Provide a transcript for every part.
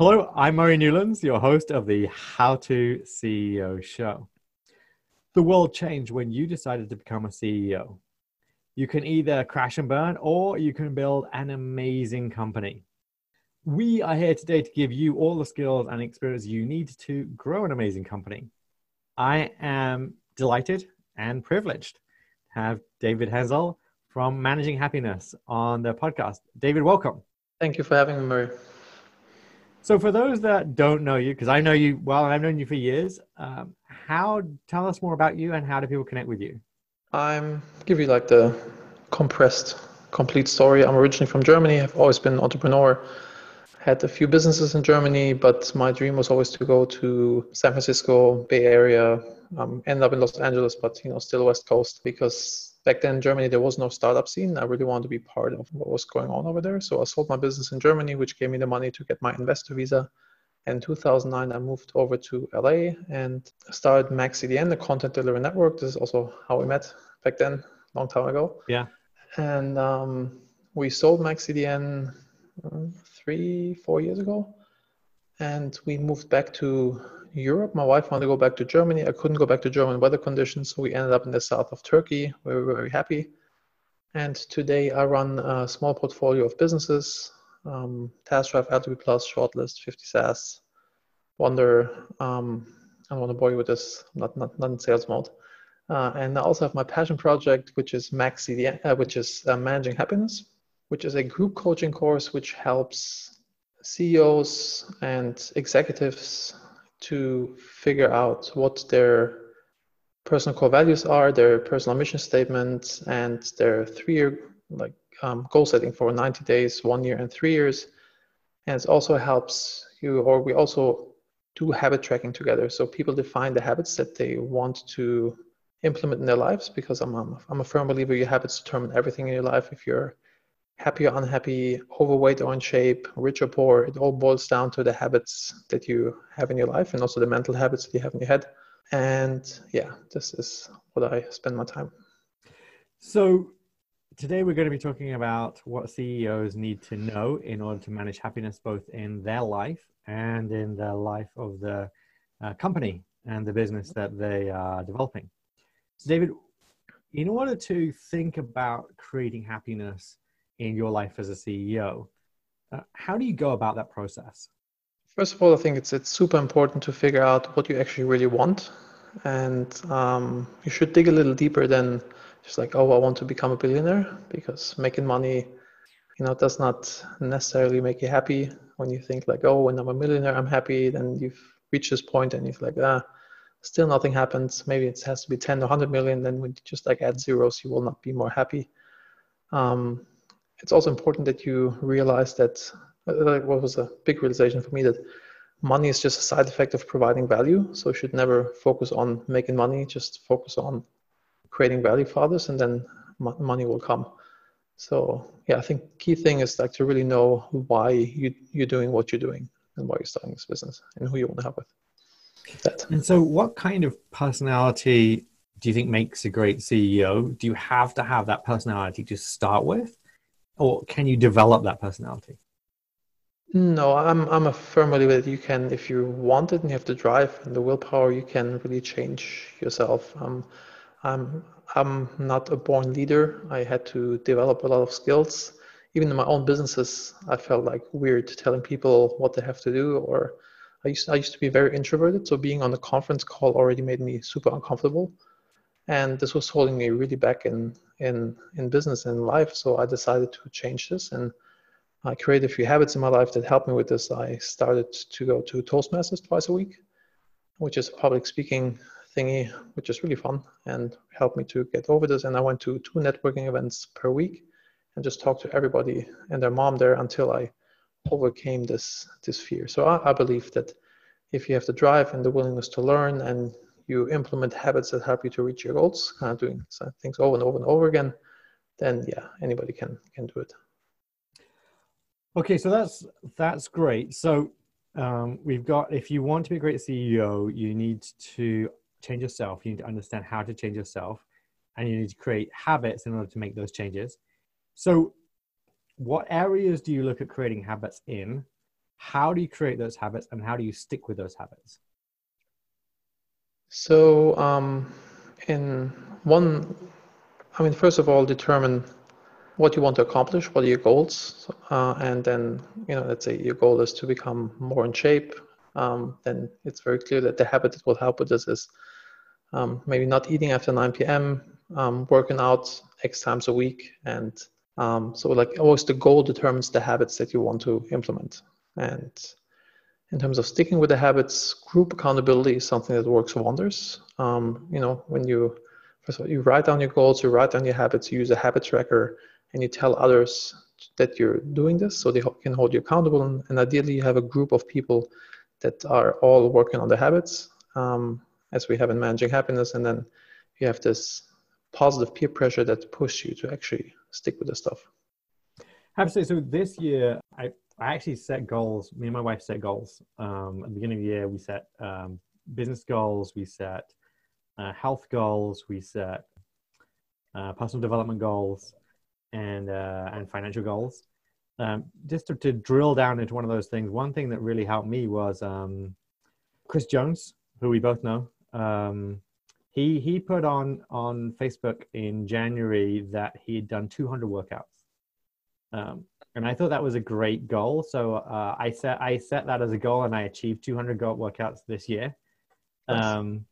Hello, I'm Murray Newlands, your host of the How to CEO show. The world changed when you decided to become a CEO. You can either crash and burn or you can build an amazing company. We are here today to give you all the skills and experience you need to grow an amazing company. I am delighted and privileged to have David Henzel from Managing Happiness on the podcast. David, welcome. Thank you for having me, Murray. So, for those that don't know you, because I know you well and I've known you for years, um, how tell us more about you and how do people connect with you? I'm give you like the compressed, complete story. I'm originally from Germany. I've always been an entrepreneur. Had a few businesses in Germany, but my dream was always to go to San Francisco, Bay Area. Um, end up in Los Angeles, but you know, still West Coast because back then in Germany there was no startup scene. I really wanted to be part of what was going on over there. So I sold my business in Germany, which gave me the money to get my investor visa. In 2009, I moved over to LA and started MaxCDN, the content delivery network. This is also how we met back then, long time ago. Yeah. And um, we sold MaxCDN uh, three, four years ago. And we moved back to Europe. My wife wanted to go back to Germany. I couldn't go back to German weather conditions, so we ended up in the south of Turkey, we were very happy. And today I run a small portfolio of businesses, um, TaskDrive, LTV Plus, Shortlist, 50 SaaS, Wonder. Um, I don't want to bore you with this, not, not, not in sales mode. Uh, and I also have my passion project, which is MaxCDN, uh, which is uh, Managing Happiness, which is a group coaching course which helps CEOs and executives to figure out what their personal core values are, their personal mission statements, and their three-year like um, goal setting for 90 days, one year, and three years. And it also helps you, or we also do habit tracking together. So people define the habits that they want to implement in their lives because I'm, I'm, I'm a firm believer your habits determine everything in your life. If you're happy or unhappy, overweight or in shape, rich or poor, it all boils down to the habits that you have in your life and also the mental habits that you have in your head. And yeah, this is what I spend my time. So today we're going to be talking about what CEOs need to know in order to manage happiness both in their life and in the life of the uh, company and the business that they are developing. So David, in order to think about creating happiness in your life as a CEO. Uh, how do you go about that process? First of all, I think it's it's super important to figure out what you actually really want, and um, you should dig a little deeper than just like, oh, I want to become a billionaire, because making money, you know, does not necessarily make you happy. When you think like, oh, when I'm a millionaire, I'm happy, then you've reached this point, and you're like, ah, still nothing happens. Maybe it has to be 10 or 100 million. Then when you just like add zeros, you will not be more happy. Um, it's also important that you realize that uh, what was a big realization for me that money is just a side effect of providing value. So you should never focus on making money, just focus on creating value for others and then money will come. So yeah, I think key thing is like to really know why you, you're doing what you're doing and why you're starting this business and who you want to help with. That. And so what kind of personality do you think makes a great CEO? Do you have to have that personality to start with? Or can you develop that personality? No, I'm I'm a firm believer that you can, if you want it and you have the drive and the willpower, you can really change yourself. Um, I'm I'm not a born leader. I had to develop a lot of skills. Even in my own businesses, I felt like weird telling people what they have to do. Or I used I used to be very introverted, so being on a conference call already made me super uncomfortable and this was holding me really back in in in business and life. So i decided to change this. And i created a few habits in my life that helped me with this i started to go to toastmasters twice a week which is a public speaking thingy which is really fun and helped me to get over this. And i went to two networking events per week and just talked to everybody and their mom there until i overcame this this fear. So I, I believe that if you have the drive and the willingness to learn and you implement habits that help you to reach your goals, kind of doing things over and over and over again, then yeah, anybody can can do it. Okay, so that's that's great. So um, we've got if you want to be a great CEO, you need to change yourself. You need to understand how to change yourself, and you need to create habits in order to make those changes. So, what areas do you look at creating habits in? how do you create those habits and how do you stick with those habits? So, um, in one, I mean, first of all, determine what you want to accomplish, what are your goals, uh, and then, you know, let's say your goal is to become more in shape. Um, then it's very clear that the habit that will help with this is um, maybe not eating after 9 p.m., um, working out X times a week, and um, so like always the goal determines the habits that you want to implement. And in terms of sticking with the habits, group accountability is something that works wonders. Um, you know, when you first of all you write down your goals, you write down your habits, you use a habit tracker, and you tell others that you're doing this, so they can hold you accountable. And, and ideally, you have a group of people that are all working on the habits, um, as we have in managing happiness, and then you have this positive peer pressure that pushes you to actually stick with the stuff. Absolutely. So this year, I I actually set goals. Me and my wife set goals. Um, at the beginning of the year, we set um, business goals, we set uh, health goals, we set uh, personal development goals, and uh, and financial goals. Um, just to, to, drill down into one of those things, one thing that really helped me was um, Chris Jones, who we both know. Um, he he put on on Facebook in January that he had done 200 workouts. Um, and I thought that was a great goal. So uh, I set I set that as a goal, and I achieved 200 goal workouts this year. Um,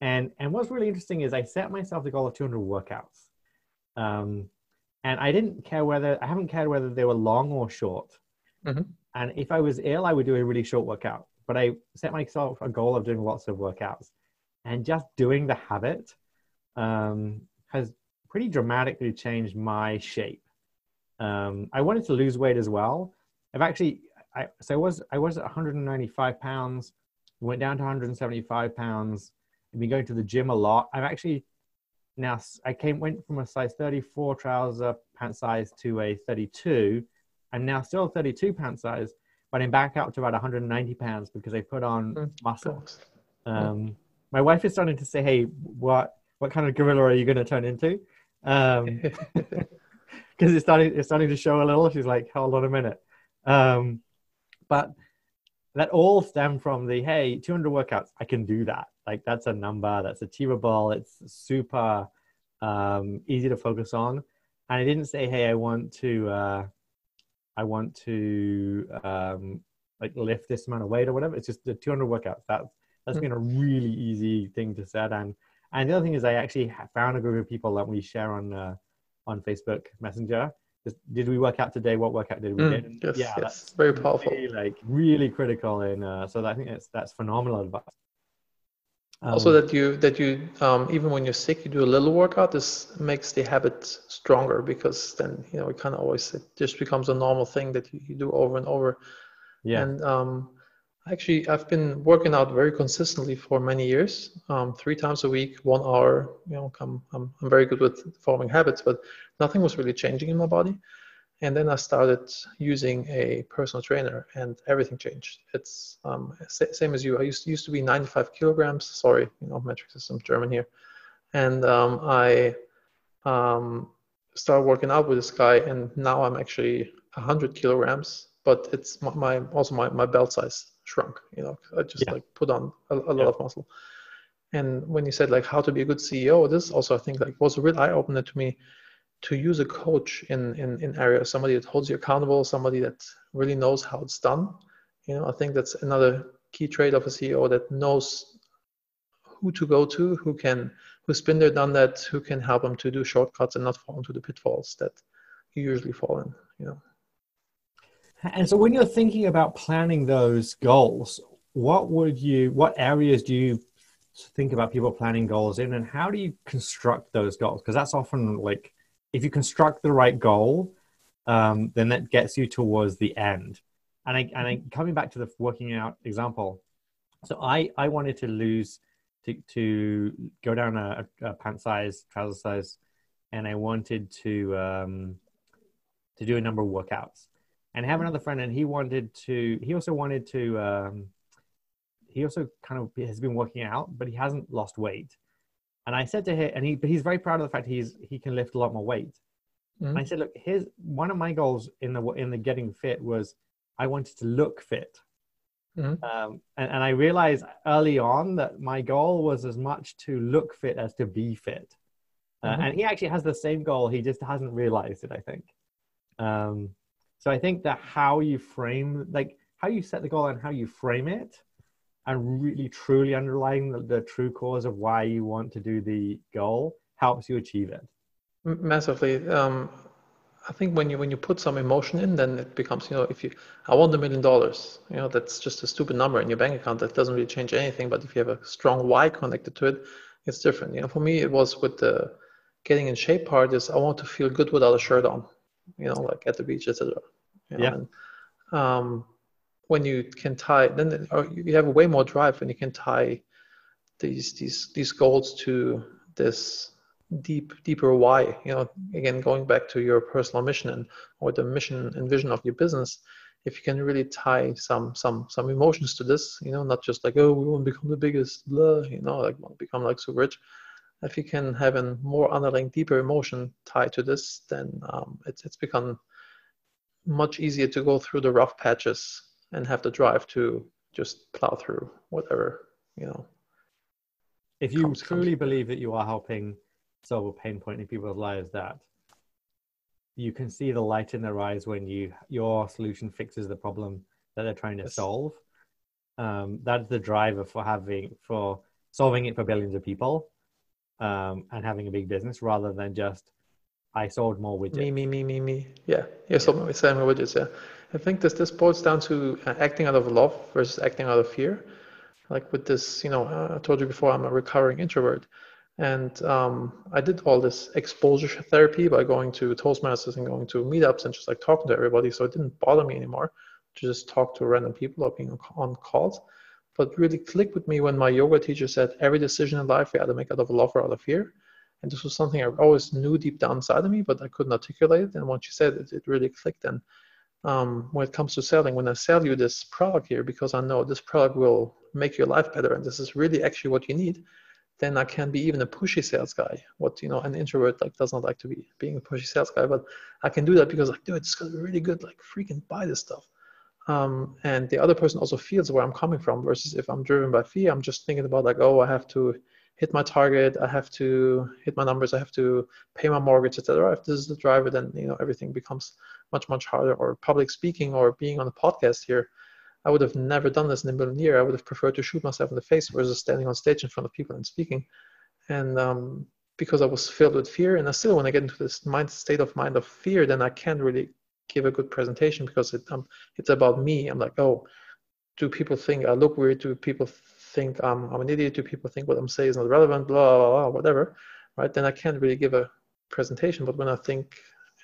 and and what's really interesting is I set myself the goal of 200 workouts, um, and I didn't care whether I haven't cared whether they were long or short. Mm-hmm. And if I was ill, I would do a really short workout. But I set myself a goal of doing lots of workouts, and just doing the habit um, has pretty dramatically changed my shape. Um, I wanted to lose weight as well. I've actually, I, so I was, I was at 195 pounds, went down to 175 pounds. I've been going to the gym a lot. I've actually now, I came, went from a size 34 trouser pant size to a 32. I'm now still 32 pant size, but I'm back up to about 190 pounds because I put on mm, muscle. Um, my wife is starting to say, "Hey, what what kind of gorilla are you going to turn into?" Um, because it's starting it's starting to show a little. She's like, hold on a minute. Um, but that all stem from the hey, 200 workouts. I can do that. Like that's a number that's achievable. It's super um, easy to focus on. And I didn't say, hey, I want to, uh, I want to um, like lift this amount of weight or whatever. It's just the 200 workouts. That that's hmm. been a really easy thing to set. And and the other thing is, I actually found a group of people that we share on. Uh, on Facebook Messenger. Just, did we work out today? What workout did we mm, get? Yes, yeah, yes. that's very powerful. Really, like really critical, and uh, so I think that's that's phenomenal advice. Um, also, that you that you um, even when you're sick, you do a little workout. This makes the habit stronger because then you know it kind of always it just becomes a normal thing that you, you do over and over. Yeah. And um, Actually, I've been working out very consistently for many years, um, three times a week, one hour. You know, I'm, I'm, I'm very good with forming habits, but nothing was really changing in my body. And then I started using a personal trainer, and everything changed. It's um, same as you. I used to, used to be 95 kilograms. Sorry, you know, metric system German here, and um, I um, started working out with this guy, and now I'm actually 100 kilograms. But it's my, my also my, my belt size shrunk. You know, I just yeah. like put on a, a lot yeah. of muscle. And when you said like how to be a good CEO, this also I think like was a real eye opener to me to use a coach in in in areas, somebody that holds you accountable, somebody that really knows how it's done. You know, I think that's another key trait of a CEO that knows who to go to, who can who's been there, done that, who can help them to do shortcuts and not fall into the pitfalls that you usually fall in. You know. And so when you're thinking about planning those goals, what would you what areas do you think about people planning goals in and how do you construct those goals? Because that's often like if you construct the right goal, um, then that gets you towards the end. And I and I coming back to the working out example. So I I wanted to lose to to go down a, a pant size, trouser size, and I wanted to um, to do a number of workouts and have another friend, and he wanted to. He also wanted to. Um, he also kind of has been working out, but he hasn't lost weight. And I said to him, and he, but he's very proud of the fact he's he can lift a lot more weight. Mm-hmm. And I said, look, here's one of my goals in the in the getting fit was I wanted to look fit. Mhm. Um, and, and I realized early on that my goal was as much to look fit as to be fit. Uh, Mhm. And he actually has the same goal. He just hasn't realized it, I think. Um, so I think that how you frame, like how you set the goal and how you frame it, and really truly underlying the, the true cause of why you want to do the goal helps you achieve it. Massively. Um, I think when you when you put some emotion in, then it becomes you know if you I want a million dollars, you know that's just a stupid number in your bank account that doesn't really change anything. But if you have a strong why connected to it, it's different. You know, for me it was with the getting in shape part is I want to feel good without a shirt on, you know, like at the beach, etc. You know, Yeah. And, um, when you can tie, then it- you have way more drive when you can tie these these these goals to this deep deeper why you know again going back to your personal mission and or the mission and vision of your business if you can really tie some some some emotions to this you know not just like oh we want to become the biggest blah you know like want to become like super rich if you can have a more underlying deeper emotion tied to this then um, it's it's become much easier to go through the rough patches and have the drive to just plow through whatever you know If you Comes- comes truly it. believe that you are helping solve a pain point in people's lives, that you can see the light in their eyes when you your solution fixes the problem that they're trying to Yes. solve. Um, that's the driver for having for solving it for billions of people um, and having a big business rather than just I sold more widgets. Me, me, me, me, me. Yeah, yeah. So selling my widgets. Yeah, I think this this boils down to uh, acting out of love versus acting out of fear. Like with this, you know, uh, I told you before, I'm a recovering introvert, and um, I did all this exposure therapy by going to Toastmasters and going to meetups and just like talking to everybody. So it didn't bother me anymore to just talk to random people or being on calls. But really clicked with me when my yoga teacher said every decision in life we you either make out of love or out of fear. And this was something I always knew deep down inside of me, but I couldn't articulate it. And once she said it, it really clicked. And um, when it comes to selling, when I sell you this product here, because I know this product will make your life better, and this is really actually what you need, then I can be even a pushy sales guy. What you know, an introvert like does not like to be being a pushy sales guy, but I can do that because like, dude, it's gonna be really good. Like, freaking buy this stuff. Um, and the other person also feels where I'm coming from. Versus if I'm driven by fear, I'm just thinking about like, oh, I have to hit my target, I have to hit my numbers, I have to pay my mortgage, etc. If this is the driver, then you know everything becomes much much harder. Or public speaking, or being on a podcast here, I would have never done this in a million years. I would have preferred to shoot myself in the face versus standing on stage in front of people and speaking. And um, because I was filled with fear, and I still, when I get into this mind state of mind of fear, then I can't really give a good presentation because it, um, it's about me. I'm like, oh, do people think I look weird? Do people think I'm, an idiot? Do people think what I'm saying is not relevant? Blah, blah, blah, whatever. Right? Then I can't really give a presentation. But when I think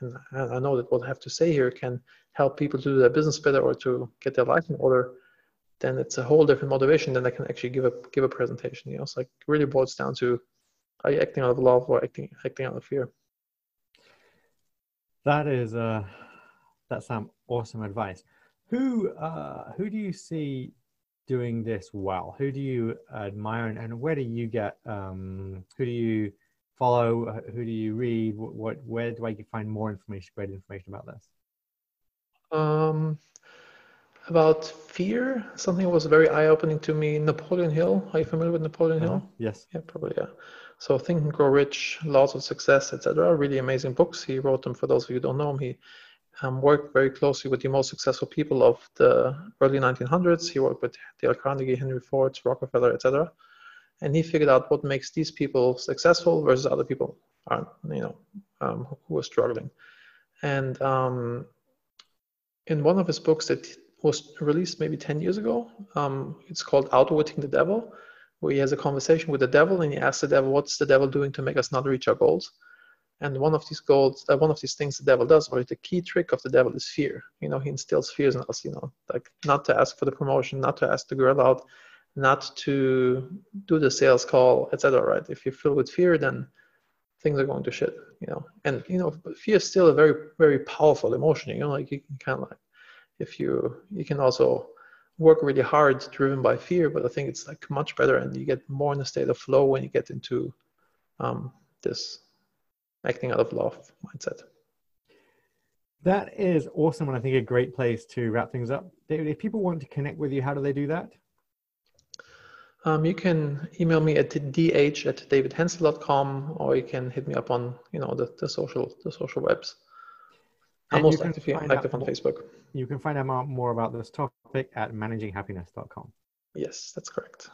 and I know that what I have to say here can help people to do their business better or to get their life in order, then it's a whole different motivation. Then I can actually give a give a presentation. You know, it's like really boils down to are you acting out of love or acting acting out of fear? That is uh that's some awesome advice. Who uh who do you see doing this well? Who do you admire and, and where do you get um who do you follow? Uh, Who do you read? What, what where do I find more information, great information about this? Um, about fear, something was very eye-opening to me. Napoleon Hill. Are you familiar with Napoleon Uh, Hill? yes. Yeah, probably, yeah. So Think and Grow Rich, Laws of Success, etc. Really amazing books. He wrote them for those of you who don't know him. He um, worked very closely with the most successful people of the early 1900s. He worked with Dale Carnegie, Henry Ford, Rockefeller, etc. And he figured out what makes these people successful versus other people aren't, you know, um, who are struggling. And um, in one of his books that was released maybe 10 years ago, um, it's called Outwitting the Devil where he has a conversation with the devil and he asks the devil, "What's the devil doing to make us not reach our goals?" And one of these goals, uh, one of these things the devil does, or the key trick of the devil is fear. You know, he instills fears in us. You know, like not to ask for the promotion, not to ask the girl out, not to do the sales call, etc. Right? If you're filled with fear, then things are going to shit. You know, and you know, fear is still a very, very powerful emotion. You know, like you can kind of like, if you, you can also work really hard driven by fear but i think it's like much better and you get more in a state of flow when you get into um, this acting out of love mindset That is awesome, and I think a great place to wrap things up. David, if people want to connect with you, how do they do that? Um, you can email me at dh at davidhenzel.com, or you can hit me up on you know the, the social the social webs. I'm And most active, active on more- Facebook. You can find out more- more about this topic at managinghappiness.com. Yes, that's correct.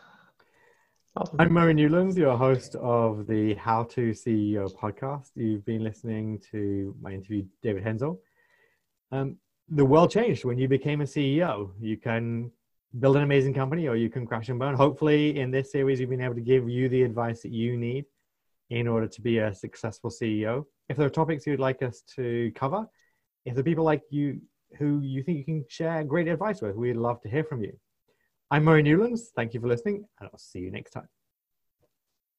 Awesome. I'm Murray Newlands, your host of the How to CEO podcast. You've been listening to my interview, David Henzel. Um, the world changed when you became a CEO. You can build an amazing company or you can crash and burn. Hopefully, in this series, we've been able to give you the advice that you need in order to be a successful CEO. If there are topics you'd like us to cover, if there are people like you who you think you can share great advice with, we'd love to hear from you. I'm Murray Newlands. Thank you for listening, and I'll see you next time.